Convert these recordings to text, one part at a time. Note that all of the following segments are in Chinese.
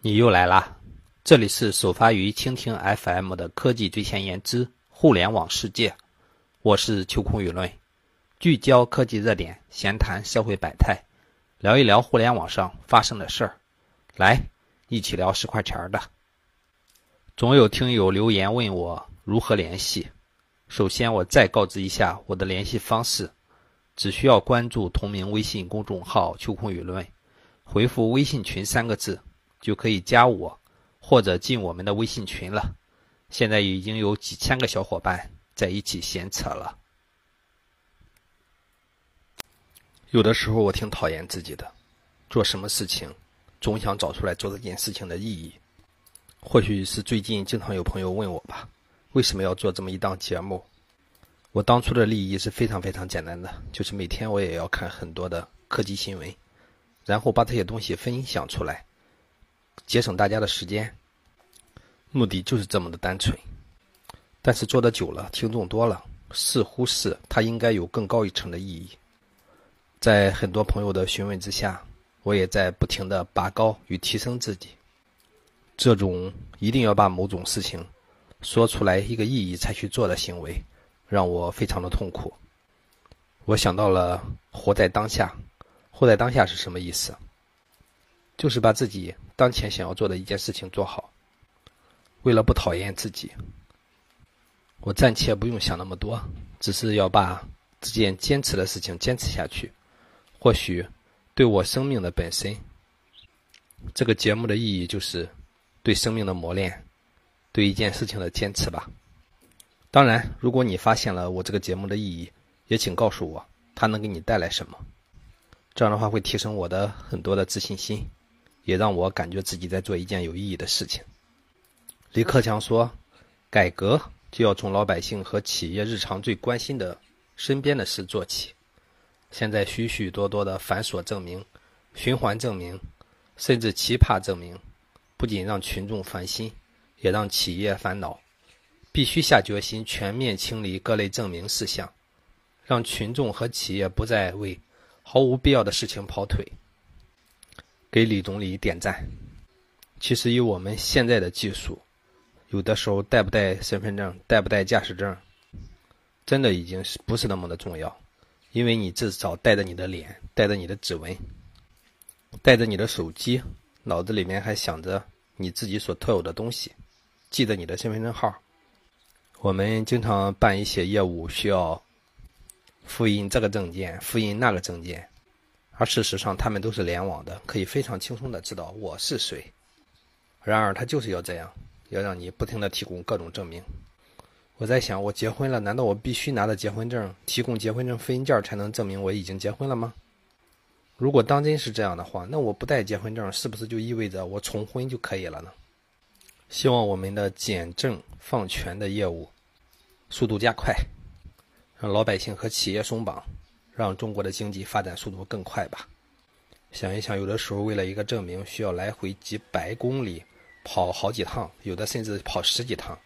你又来啦！这里是首发于蜻蜓 FM 的科技最前沿之互联网世界，我是秋空舆论，聚焦科技热点，闲谈社会百态，聊一聊互联网上发生的事儿，来一起聊十块钱的。总有听友留言问我如何联系，首先我再告知一下我的联系方式，只需要关注同名微信公众号“秋空舆论”，回复“微信群”三个字。就可以加我，或者进我们的微信群了。现在已经有几千个小伙伴在一起闲扯了。有的时候我挺讨厌自己的，做什么事情总想找出来做这件事情的意义。或许是最近经常有朋友问我吧，为什么要做这么一档节目？我当初的利益是非常非常简单的，就是每天我也要看很多的科技新闻，然后把这些东西分享出来。节省大家的时间，目的就是这么的单纯。但是做的久了，听众多了，似乎是它应该有更高一层的意义。在很多朋友的询问之下，我也在不停的拔高与提升自己。这种一定要把某种事情说出来一个意义才去做的行为，让我非常的痛苦。我想到了活在当下，活在当下是什么意思？就是把自己当前想要做的一件事情做好。为了不讨厌自己，我暂且不用想那么多，只是要把这件坚持的事情坚持下去。或许对我生命的本身，这个节目的意义就是对生命的磨练，对一件事情的坚持吧。当然，如果你发现了我这个节目的意义，也请告诉我它能给你带来什么。这样的话会提升我的很多的自信心。也让我感觉自己在做一件有意义的事情。李克强说：“改革就要从老百姓和企业日常最关心的身边的事做起。”现在许许多多的繁琐证明、循环证明，甚至奇葩证明，不仅让群众烦心，也让企业烦恼。必须下决心全面清理各类证明事项，让群众和企业不再为毫无必要的事情跑腿。给李总理点赞。其实以我们现在的技术，有的时候带不带身份证、带不带驾驶证，真的已经是不是那么的重要。因为你至少带着你的脸，带着你的指纹，带着你的手机，脑子里面还想着你自己所特有的东西，记得你的身份证号。我们经常办一些业务，需要复印这个证件，复印那个证件。而事实上，他们都是联网的，可以非常轻松的知道我是谁。然而，他就是要这样，要让你不停的提供各种证明。我在想，我结婚了，难道我必须拿着结婚证，提供结婚证复印件才能证明我已经结婚了吗？如果当真是这样的话，那我不带结婚证，是不是就意味着我重婚就可以了呢？希望我们的简政放权的业务速度加快，让老百姓和企业松绑。让中国的经济发展速度更快吧。想一想，有的时候为了一个证明，需要来回几百公里跑好几趟，有的甚至跑十几趟。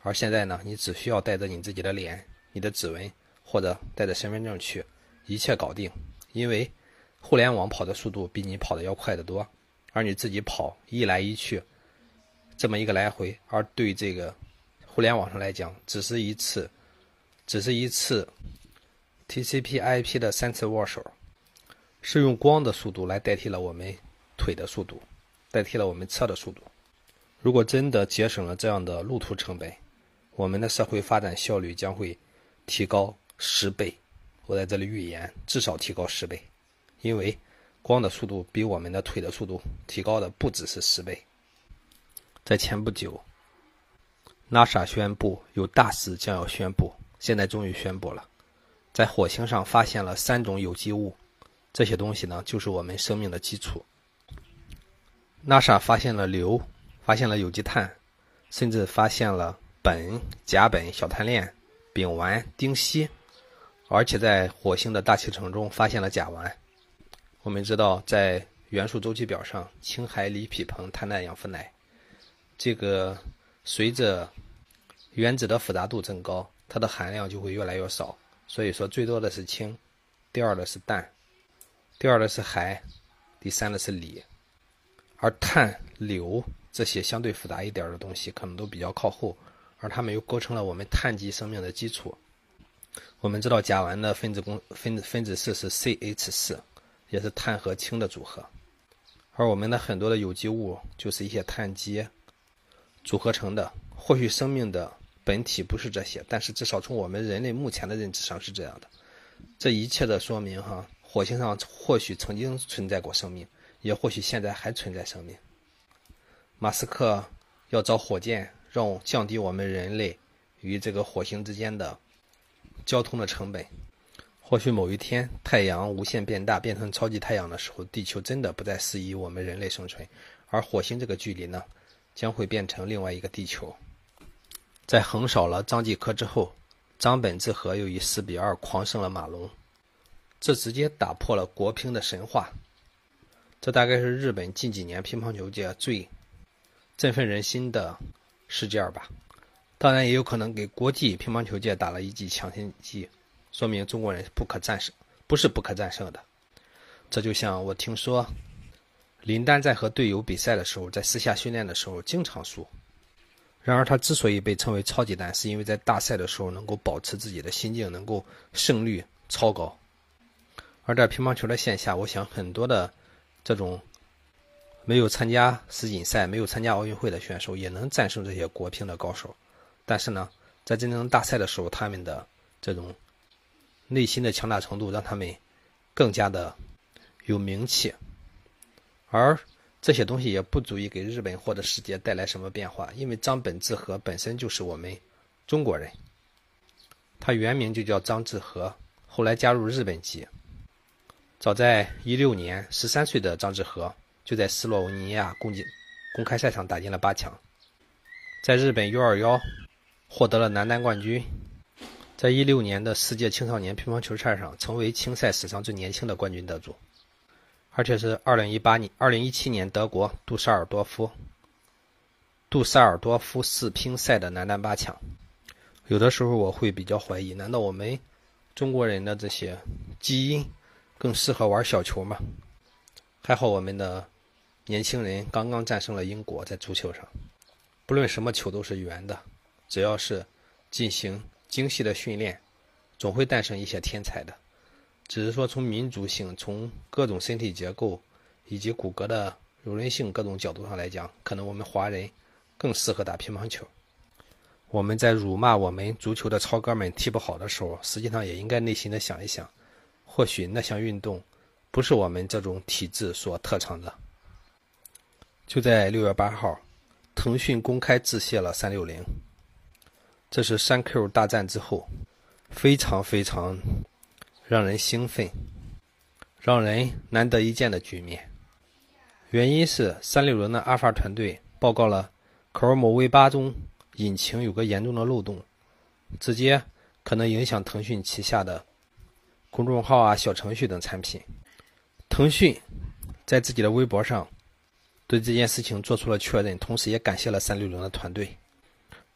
而现在呢，你只需要带着你自己的脸、你的指纹，或者带着身份证去，一切搞定。因为互联网跑的速度比你跑的要快得多，而你自己跑一来一去，这么一个来回，而对这个互联网上来讲，只是一次，只是一次。TCP/IP 的三次握手，是用光的速度来代替了我们腿的速度，代替了我们车的速度。如果真的节省了这样的路途成本，我们的社会发展效率将会提高十倍。我在这里预言，至少提高十倍，因为光的速度比我们的腿的速度提高的不只是十倍。在前不久，NASA 宣布有大事将要宣布，现在终于宣布了。在火星上发现了三种有机物，这些东西呢，就是我们生命的基础。NASA 发现了硫，发现了有机碳，甚至发现了苯、甲苯、小碳链、丙烷、丁烯，而且在火星的大气层中发现了甲烷。我们知道，在元素周期表上，氢、氦、锂、铍、硼、碳、氮、氧、氟、氖，这个随着原子的复杂度增高，它的含量就会越来越少。所以说，最多的是氢，第二的是氮，第二的是氦，第三的是锂，而碳硫这些相对复杂一点的东西，可能都比较靠后，而它们又构成了我们碳基生命的基础。我们知道甲烷的分子公分分子式是 CH 四，也是碳和氢的组合。而我们的很多的有机物就是一些碳基组合成的。或许生命的本体不是这些，但是至少从我们人类目前的认知上是这样的。这一切的说明，哈，火星上或许曾经存在过生命，也或许现在还存在生命。马斯克要造火箭，让降低我们人类与这个火星之间的交通的成本。或许某一天太阳无限变大，变成超级太阳的时候，地球真的不再适宜我们人类生存，而火星这个距离呢，将会变成另外一个地球。在横扫了张继科之后，张本智和又以四比二狂胜了马龙，这直接打破了国乒的神话。这大概是日本近几年乒乓球界最振奋人心的事件吧。当然，也有可能给国际乒乓球界打了一剂强心剂。说明中国人不可战胜，不是不可战胜的。这就像我听说，林丹在和队友比赛的时候，在私下训练的时候经常输。然而他之所以被称为超级丹，是因为在大赛的时候能够保持自己的心境，能够胜率超高。而在乒乓球的线下，我想很多的这种没有参加世锦赛、没有参加奥运会的选手，也能战胜这些国乒的高手。但是呢，在真正大赛的时候，他们的这种。内心的强大程度让他们更加的有名气，而这些东西也不足以给日本或者世界带来什么变化，因为张本智和本身就是我们中国人，他原名就叫张志和，后来加入日本籍。早在一六年，十三岁的张志和就在斯洛文尼亚公公开赛上打进了八强，在日本 U 二幺获得了男单冠军。在一六年的世界青少年乒乓球赛上，成为青赛史上最年轻的冠军得主，而且是二零一八年、二零一七年德国杜塞尔多夫杜塞尔多夫世乒赛的男单八强。有的时候我会比较怀疑，难道我们中国人的这些基因更适合玩小球吗？还好我们的年轻人刚刚战胜了英国，在足球上，不论什么球都是圆的，只要是进行。精细的训练，总会诞生一些天才的。只是说，从民族性、从各种身体结构以及骨骼的柔韧性各种角度上来讲，可能我们华人更适合打乒乓球。我们在辱骂我们足球的超哥们踢不好的时候，实际上也应该内心的想一想，或许那项运动不是我们这种体质所特长的。就在六月八号，腾讯公开致谢了三六零。这是三 Q 大战之后，非常非常让人兴奋、让人难得一见的局面。原因是三六零的阿尔法团队报告了 Chrome V 八中引擎有个严重的漏洞，直接可能影响腾讯旗下的公众号啊、小程序等产品。腾讯在自己的微博上对这件事情做出了确认，同时也感谢了三六零的团队。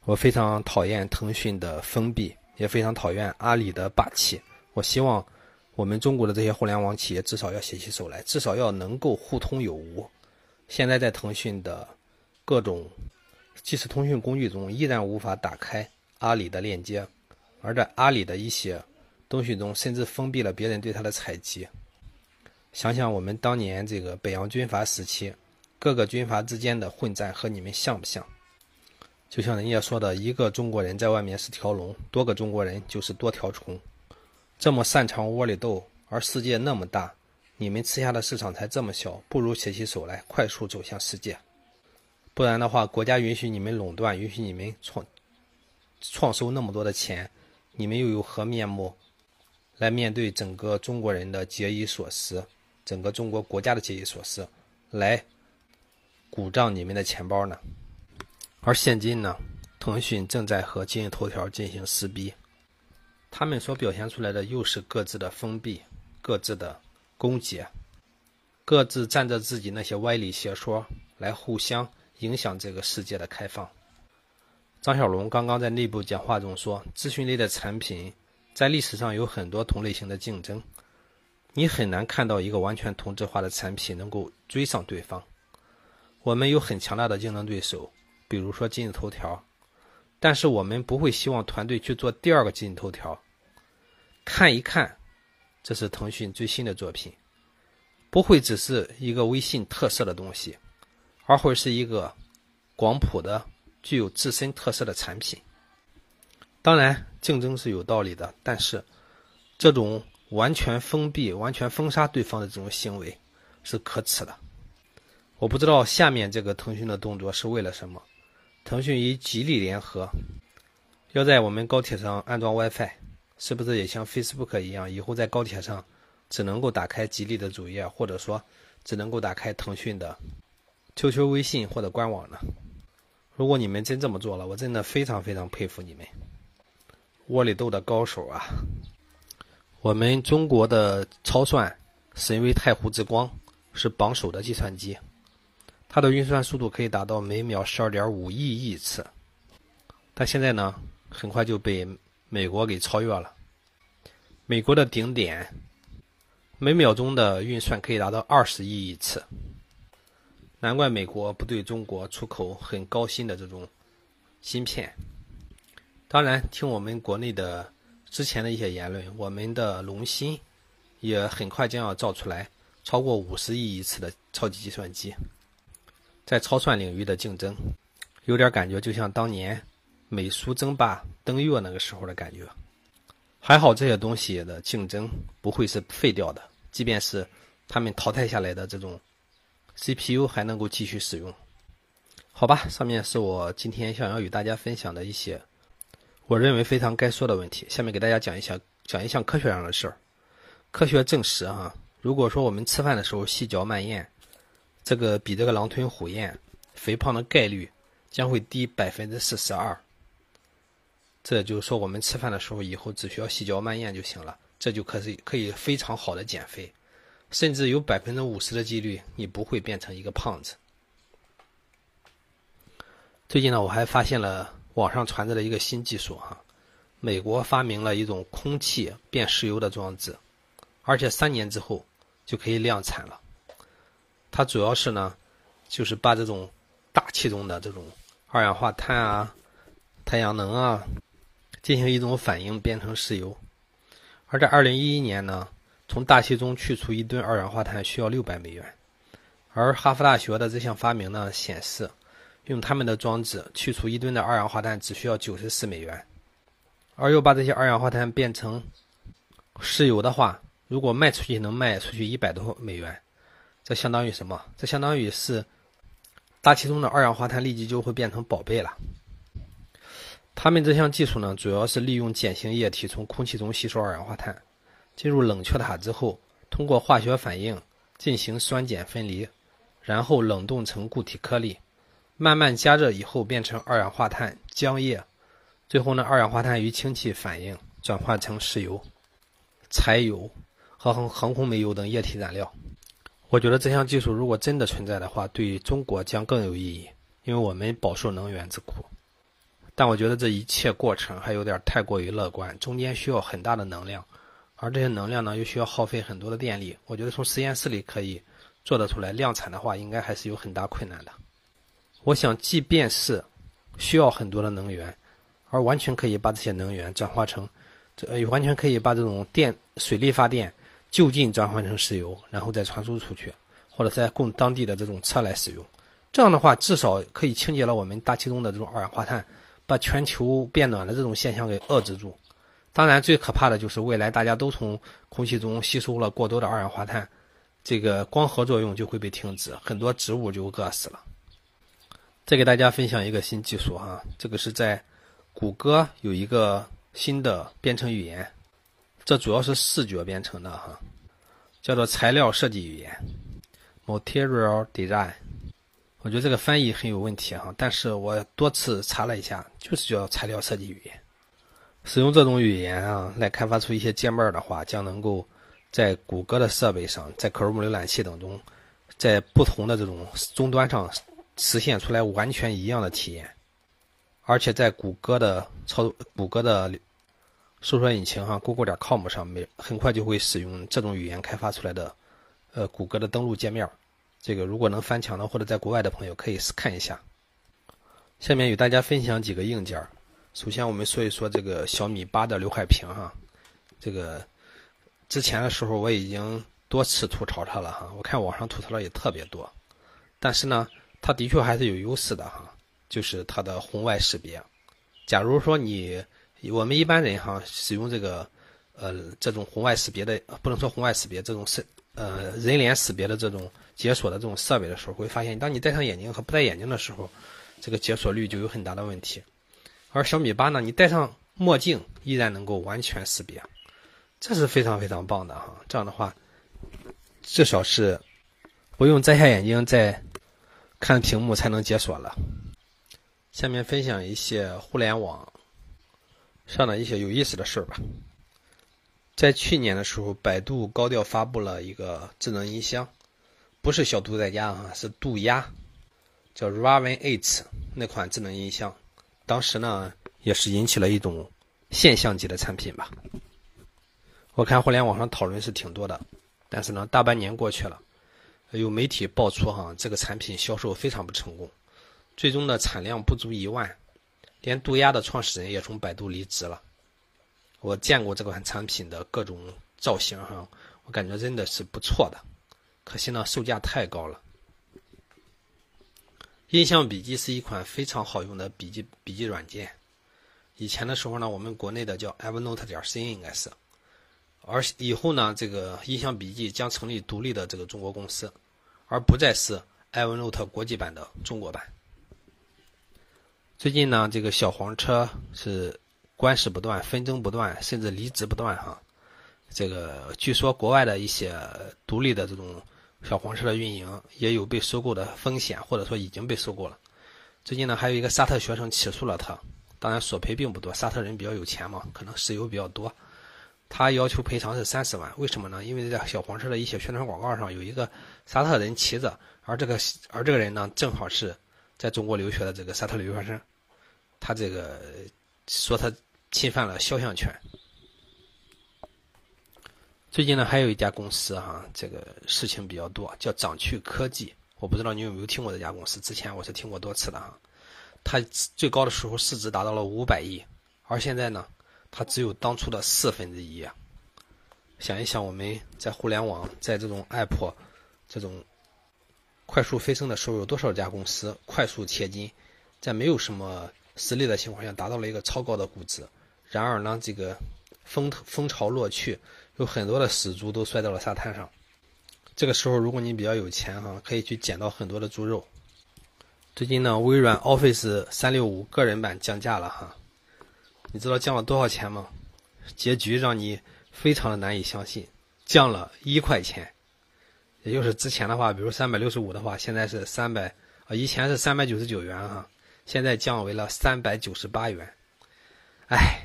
我非常讨厌腾讯的封闭，也非常讨厌阿里的霸气。我希望我们中国的这些互联网企业至少要携起手来，至少要能够互通有无。现在在腾讯的各种即时通讯工具中，依然无法打开阿里的链接，而在阿里的一些东西中，甚至封闭了别人对它的采集。想想我们当年这个北洋军阀时期，各个军阀之间的混战，和你们像不像？就像人家说的，一个中国人在外面是条龙，多个中国人就是多条虫。这么擅长窝里斗，而世界那么大，你们吃下的市场才这么小，不如携起手来，快速走向世界。不然的话，国家允许你们垄断，允许你们创创收那么多的钱，你们又有何面目来面对整个中国人的节衣缩食，整个中国国家的节衣缩食，来鼓胀你们的钱包呢？而现今呢，腾讯正在和今日头条进行撕逼，他们所表现出来的又是各自的封闭、各自的攻击，各自站着自己那些歪理邪说来互相影响这个世界的开放。张小龙刚刚在内部讲话中说，资讯类的产品在历史上有很多同类型的竞争，你很难看到一个完全同质化的产品能够追上对方。我们有很强大的竞争对手，比如说今日头条，但是我们不会希望团队去做第二个今日头条。看一看，这是腾讯最新的作品，不会只是一个微信特色的东西，而会是一个广谱的、具有自身特色的产品。当然，竞争是有道理的，但是这种。完全封闭、完全封杀对方的这种行为是可耻的。我不知道下面这个腾讯的动作是为了什么。腾讯与吉利联合，要在我们高铁上安装 WiFi，是不是也像 Facebook 一样，以后在高铁上只能够打开吉利的主页，或者说只能够打开腾讯的 QQ、微信或者官网呢？如果你们真这么做了，我真的非常非常佩服你们，窝里斗的高手啊！我们中国的超算神威太湖之光是榜首的计算机，它的运算速度可以达到每秒十二点五亿亿次，但现在呢，很快就被美国给超越了。美国的顶点每秒钟的运算可以达到二十亿亿次，难怪美国不对中国出口很高新的这种芯片。当然，听我们国内的。之前的一些言论，我们的龙芯也很快将要造出来超过五十亿亿次的超级计算机，在超算领域的竞争，有点感觉就像当年美苏争霸登月那个时候的感觉。还好这些东西的竞争不会是废掉的，即便是他们淘汰下来的这种 CPU 还能够继续使用。好吧，上面是我今天想要与大家分享的一些。我认为非常该说的问题，下面给大家讲一下讲一项科学上的事儿。科学证实，哈，如果说我们吃饭的时候细嚼慢咽，这个比这个狼吞虎咽，肥胖的概率将会低百分之四十二。这就是说，我们吃饭的时候以后只需要细嚼慢咽就行了，这就可是可以非常好的减肥，甚至有百分之五十的几率你不会变成一个胖子。最近呢，我还发现了。网上传着的一个新技术哈，美国发明了一种空气变石油的装置，而且三年之后就可以量产了。它主要是呢，就是把这种大气中的这种二氧化碳啊、太阳能啊，进行一种反应变成石油。而在二零一一年呢，从大气中去除一吨二氧化碳需要六百美元，而哈佛大学的这项发明呢显示。用他们的装置去除一吨的二氧化碳只需要九十四美元，而又把这些二氧化碳变成石油的话，如果卖出去能卖出去一百多美元，这相当于什么？这相当于是大气中的二氧化碳立即就会变成宝贝了。他们这项技术呢，主要是利用碱性液体从空气中吸收二氧化碳，进入冷却塔之后，通过化学反应进行酸碱分离，然后冷冻成固体颗粒。慢慢加热以后变成二氧化碳浆液，最后呢，二氧化碳与氢气反应转化成石油、柴油和航航空煤油等液体燃料。我觉得这项技术如果真的存在的话，对中国将更有意义，因为我们饱受能源之苦。但我觉得这一切过程还有点太过于乐观，中间需要很大的能量，而这些能量呢又需要耗费很多的电力。我觉得从实验室里可以做得出来，量产的话应该还是有很大困难的。我想，即便是需要很多的能源，而完全可以把这些能源转化成，这完全可以把这种电水力发电就近转换成石油，然后再传输出去，或者再供当地的这种车来使用。这样的话，至少可以清洁了我们大气中的这种二氧化碳，把全球变暖的这种现象给遏制住。当然，最可怕的就是未来大家都从空气中吸收了过多的二氧化碳，这个光合作用就会被停止，很多植物就饿死了。再给大家分享一个新技术哈，这个是在谷歌有一个新的编程语言，这主要是视觉编程的哈，叫做材料设计语言 （Material Design）。我觉得这个翻译很有问题哈，但是我多次查了一下，就是叫材料设计语言。使用这种语言啊来开发出一些界面的话，将能够在谷歌的设备上，在 Chrome 浏览器等中，在不同的这种终端上。实现出来完全一样的体验，而且在谷歌的操谷歌的搜索引擎哈，Google 点 com 上面很快就会使用这种语言开发出来的，呃，谷歌的登录界面。这个如果能翻墙的或者在国外的朋友可以看一下。下面与大家分享几个硬件。首先我们说一说这个小米八的刘海屏哈，这个之前的时候我已经多次吐槽它了哈，我看网上吐槽的也特别多，但是呢，它的确还是有优势的哈，就是它的红外识别。假如说你我们一般人哈使用这个呃这种红外识别的，不能说红外识别这种是呃人脸识别的这种解锁的这种设备的时候，会发现当你戴上眼镜和不戴眼镜的时候。这个解锁率就有很大的问题，而小米八呢，你戴上墨镜依然能够完全识别，这是非常非常棒的哈。这样的话，至少是不用摘下眼镜再看屏幕才能解锁了。下面分享一些互联网上的一些有意思的事儿吧。在去年的时候，百度高调发布了一个智能音箱，不是小度在家啊，是度鸦。叫 Raven H 那款智能音箱，当时呢也是引起了一种现象级的产品吧。我看互联网上讨论是挺多的，但是呢大半年过去了，有媒体爆出哈这个产品销售非常不成功，最终的产量不足一万，连杜鸦的创始人也从百度离职了。我见过这款产品的各种造型哈，我感觉真的是不错的，可惜呢售价太高了。印象笔记是一款非常好用的笔记笔记软件。以前的时候呢，我们国内的叫 Evernote 点 C 应该是，而以后呢，这个印象笔记将成立独立的这个中国公司，而不再是 Evernote 国际版的中国版。最近呢，这个小黄车是官司不断，纷争不断，甚至离职不断哈。这个据说国外的一些独立的这种。小黄车的运营也有被收购的风险，或者说已经被收购了。最近呢，还有一个沙特学生起诉了他，当然索赔并不多，沙特人比较有钱嘛，可能石油比较多。他要求赔偿是三十万，为什么呢？因为在小黄车的一些宣传广告上有一个沙特人骑着，而这个而这个人呢，正好是在中国留学的这个沙特留学生，他这个说他侵犯了肖像权。最近呢，还有一家公司哈，这个事情比较多，叫掌趣科技。我不知道你有没有听过这家公司，之前我是听过多次的哈。它最高的时候市值达到了五百亿，而现在呢，它只有当初的四分之一。想一想，我们在互联网，在这种 app 这种快速飞升的时候，有多少家公司快速切金，在没有什么实力的情况下，达到了一个超高的估值。然而呢，这个风风潮落去。有很多的死猪都摔到了沙滩上。这个时候，如果你比较有钱哈，可以去捡到很多的猪肉。最近呢，微软 Office 三六五个人版降价了哈，你知道降了多少钱吗？结局让你非常的难以相信，降了一块钱。也就是之前的话，比如三百六十五的话，现在是三百啊，以前是三百九十九元哈，现在降为了三百九十八元。哎，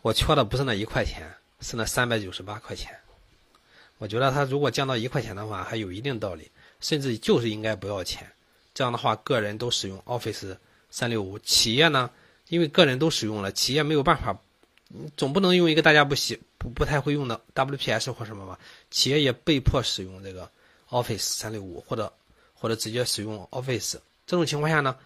我缺的不是那一块钱。是那三百九十八块钱，我觉得它如果降到一块钱的话，还有一定道理，甚至就是应该不要钱。这样的话，个人都使用 Office 三六五，企业呢，因为个人都使用了，企业没有办法，总不能用一个大家不喜不不太会用的 WPS 或什么吧？企业也被迫使用这个 Office 三六五，或者或者直接使用 Office。这种情况下呢，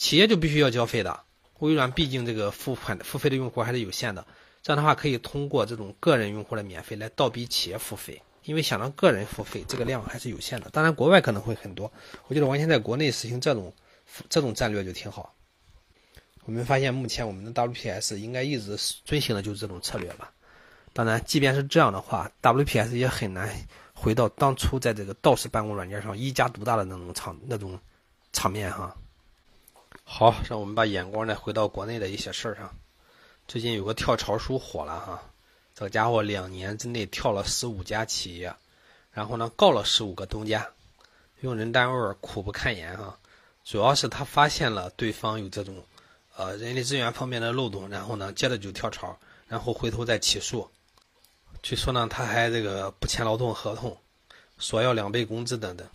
企业就必须要交费的。微软毕竟这个付款付费的用户还是有限的。这样的话，可以通过这种个人用户的免费来倒逼企业付费，因为想让个人付费，这个量还是有限的。当然，国外可能会很多。我觉得完全在国内实行这种这种战略就挺好。我们发现，目前我们的 WPS 应该一直遵循的就是这种策略吧。当然，即便是这样的话，WPS 也很难回到当初在这个道士办公软件上一家独大的那种场那种场面哈。好，让我们把眼光再回到国内的一些事儿上。最近有个跳槽叔火了哈，这家伙两年之内跳了十五家企业，然后呢告了十五个东家，用人单位苦不堪言哈。主要是他发现了对方有这种，呃人力资源方面的漏洞，然后呢接着就跳槽，然后回头再起诉。据说呢他还这个不签劳动合同，索要两倍工资等等。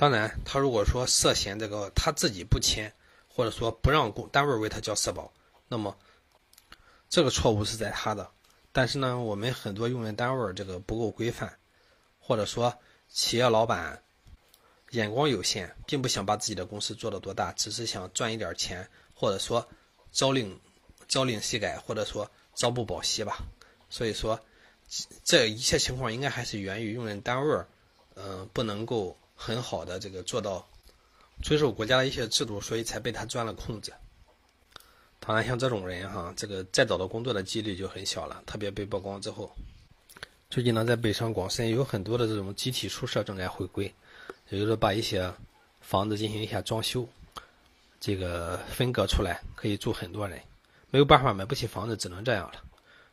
当然，他如果说涉嫌这个他自己不签，或者说不让工单位为他交社保，那么。这个错误是在他的，但是呢，我们很多用人单位这个不够规范，或者说企业老板眼光有限，并不想把自己的公司做得多大，只是想赚一点钱，或者说朝令朝令夕改，或者说朝不保夕吧。所以说，这一切情况应该还是源于用人单位嗯，不能够很好的这个做到遵守国家的一些制度，所以才被他钻了空子。当然，像这种人哈，这个再找到工作的几率就很小了。特别被曝光之后，最近呢，在北上广深有很多的这种集体宿舍正在回归，也就是说把一些房子进行一下装修，这个分隔出来可以住很多人。没有办法买不起房子，只能这样了。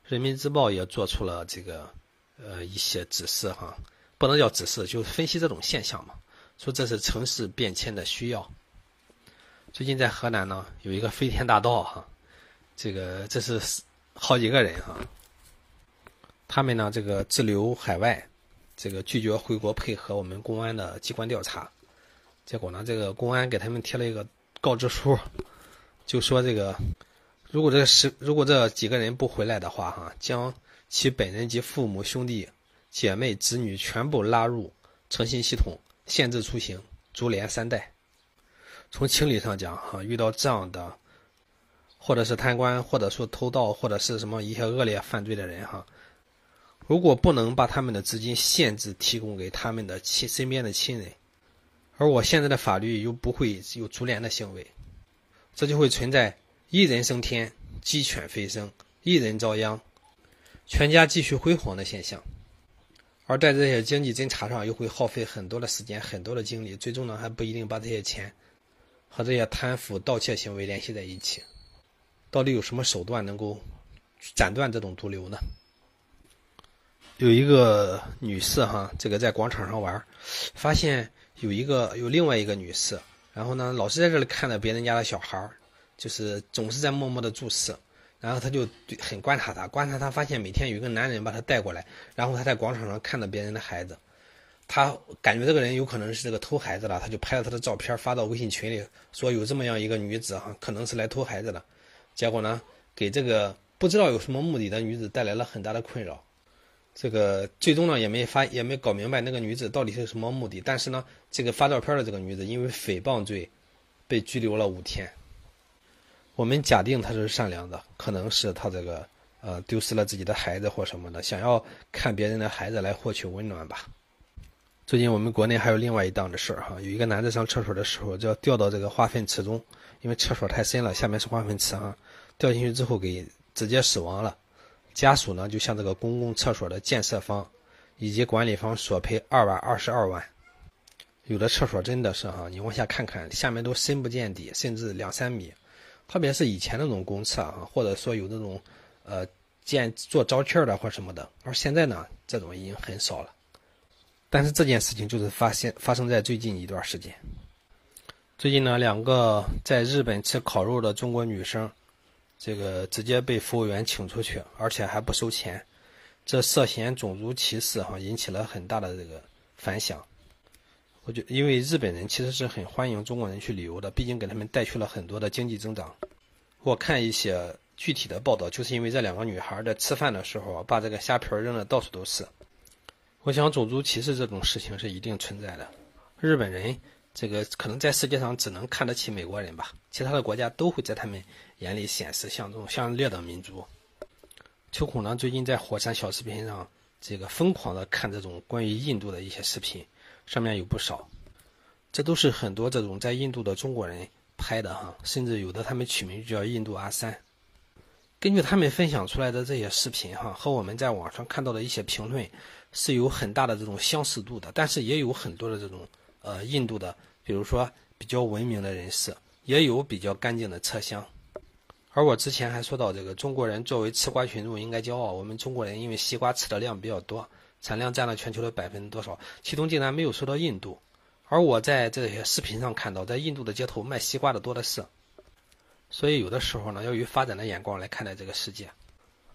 人民日报也做出了这个呃一些指示哈，不能叫指示，就分析这种现象嘛，说这是城市变迁的需要。最近在河南呢，有一个飞天大盗哈，这个这是好几个人哈，他们呢这个滞留海外，这个拒绝回国配合我们公安的机关调查，结果呢这个公安给他们贴了一个告知书，就说这个如果这十如果这几个人不回来的话哈，将其本人及父母兄弟姐妹子女全部拉入诚信系统，限制出行，株连三代。从情理上讲，哈，遇到这样的，或者是贪官，或者说偷盗，或者是什么一些恶劣犯罪的人，哈，如果不能把他们的资金限制提供给他们的亲身边的亲人，而我现在的法律又不会有株连的行为，这就会存在一人升天，鸡犬飞升，一人遭殃，全家继续辉煌的现象，而在这些经济侦查上又会耗费很多的时间，很多的精力，最终呢还不一定把这些钱。和这些贪腐盗窃行为联系在一起，到底有什么手段能够斩断这种毒瘤呢？有一个女士哈，这个在广场上玩，发现有一个有另外一个女士，然后呢，老是在这里看着别人家的小孩就是总是在默默的注视，然后他就很观察他，观察他发现每天有一个男人把他带过来，然后他在广场上看到别人的孩子。他感觉这个人有可能是这个偷孩子的，他就拍了他的照片发到微信群里，说有这么样一个女子哈，可能是来偷孩子的。结果呢，给这个不知道有什么目的的女子带来了很大的困扰。这个最终呢，也没发也没搞明白那个女子到底是什么目的。但是呢，这个发照片的这个女子因为诽谤罪被拘留了五天。我们假定他是善良的，可能是他这个呃丢失了自己的孩子或什么的，想要看别人的孩子来获取温暖吧。最近我们国内还有另外一档的事儿哈，有一个男的上厕所的时候就要掉到这个化粪池中，因为厕所太深了，下面是化粪池哈，掉进去之后给直接死亡了。家属呢就向这个公共厕所的建设方以及管理方索赔二百二十二万。有的厕所真的是哈，你往下看看，下面都深不见底，甚至两三米。特别是以前那种公厕啊，或者说有那种呃建做招气的或什么的，而现在呢，这种已经很少了。但是这件事情就是发现发生在最近一段时间。最近呢，两个在日本吃烤肉的中国女生，这个直接被服务员请出去，而且还不收钱，这涉嫌种族歧视哈，引起了很大的这个反响。我觉因为日本人其实是很欢迎中国人去旅游的，毕竟给他们带去了很多的经济增长。我看一些具体的报道，就是因为这两个女孩在吃饭的时候把这个虾皮扔的到处都是。我想，种族歧视这种事情是一定存在的。日本人这个可能在世界上只能看得起美国人吧，其他的国家都会在他们眼里显示像这种像劣等民族。秋孔呢，最近在火山小视频上这个疯狂的看这种关于印度的一些视频，上面有不少，这都是很多这种在印度的中国人拍的哈，甚至有的他们取名就叫印度阿三。根据他们分享出来的这些视频哈，和我们在网上看到的一些评论。是有很大的这种相似度的，但是也有很多的这种呃印度的，比如说比较文明的人士，也有比较干净的车厢。而我之前还说到，这个中国人作为吃瓜群众应该骄傲，我们中国人因为西瓜吃的量比较多，产量占了全球的百分之多少，其中竟然没有说到印度。而我在这些视频上看到，在印度的街头卖西瓜的多的是。所以有的时候呢，要以发展的眼光来看待这个世界。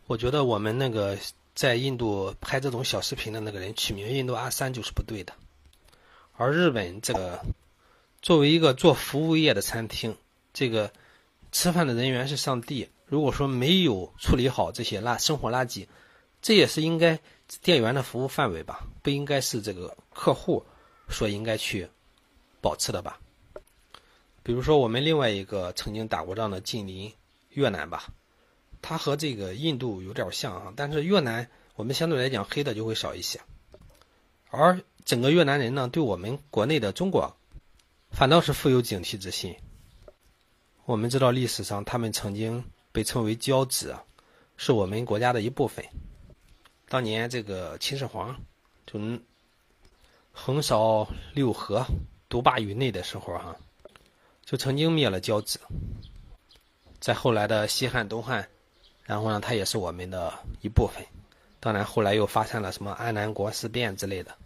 我觉得我们那个。在印度拍这种小视频的那个人取名印度阿三就是不对的，而日本这个作为一个做服务业的餐厅，这个吃饭的人员是上帝。如果说没有处理好这些垃生活垃圾，这也是应该店员的服务范围吧，不应该是这个客户所应该去保持的吧。比如说，我们另外一个曾经打过仗的近邻越南吧，它和这个印度有点像啊，但是越南我们相对来讲黑的就会少一些，而整个越南人呢，对我们国内的中国反倒是富有警惕之心。我们知道历史上他们曾经被称为骄子，是我们国家的一部分。当年这个秦始皇就横扫六合、独霸于内的时候，哈。就曾经灭了交子，在后来的西汉、东汉，然后呢，它也是我们的一部分。当然，后来又发生了什么安南国事变之类的。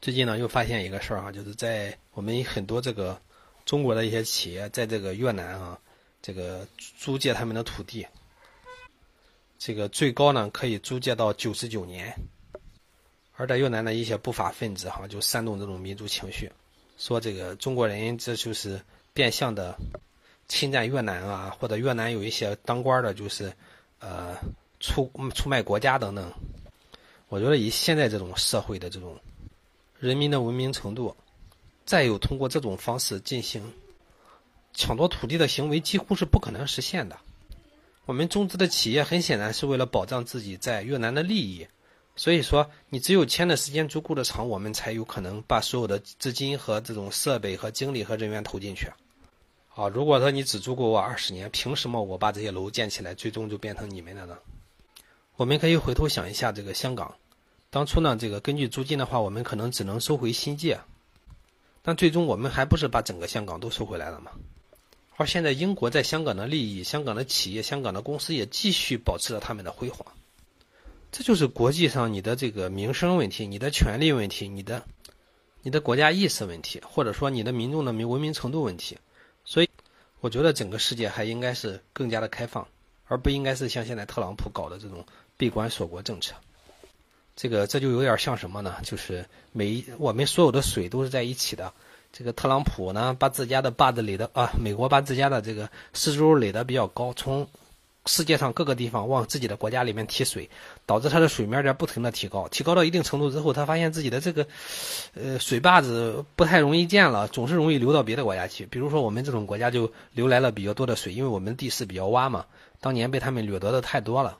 最近呢，又发现一个事儿哈，就是在我们很多这个中国的一些企业，在这个越南啊，这个租借他们的土地，这个最高呢可以租借到九十九年。而在越南的一些不法分子哈，就煽动这种民族情绪，说这个中国人这就是。变相的侵占越南啊，或者越南有一些当官的，就是呃出出卖国家等等。我觉得以现在这种社会的这种人民的文明程度，再有通过这种方式进行抢夺土地的行为，几乎是不可能实现的。我们中资的企业很显然是为了保障自己在越南的利益，所以说你只有签的时间足够的长，我们才有可能把所有的资金和这种设备和精力和人员投进去。啊，如果说你只租给我二十年，凭什么我把这些楼建起来，最终就变成你们的呢？我们可以回头想一下，这个香港，当初呢，这个根据租金的话，我们可能只能收回新界，但最终我们还不是把整个香港都收回来了吗？而现在英国在香港的利益，香港的企业、香港的公司也继续保持着他们的辉煌，这就是国际上你的这个民生问题、你的权利问题、你的你的国家意识问题，或者说你的民众的民文明程度问题。所以，我觉得整个世界还应该是更加的开放，而不应该是像现在特朗普搞的这种闭关锁国政策。这个这就有点像什么呢？就是每一我们所有的水都是在一起的。这个特朗普呢，把自家的坝子垒的啊，美国把自家的这个四周垒的比较高，从。世界上各个地方往自己的国家里面提水，导致它的水面在不停的提高，提高到一定程度之后，他发现自己的这个，呃，水坝子不太容易建了，总是容易流到别的国家去。比如说我们这种国家就流来了比较多的水，因为我们地势比较洼嘛，当年被他们掠夺的太多了。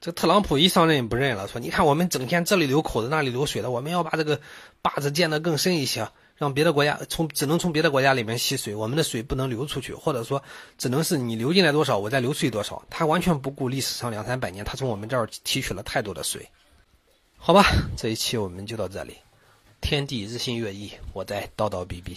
这特朗普一上任不认了，说你看我们整天这里流口子那里流水的，我们要把这个坝子建得更深一些。让别的国家从只能从别的国家里面吸水，我们的水不能流出去，或者说只能是你流进来多少，我再流出去多少。他完全不顾历史上两三百年，他从我们这儿提取了太多的水。好吧，这一期我们就到这里。天地日新月异，我在叨叨逼逼。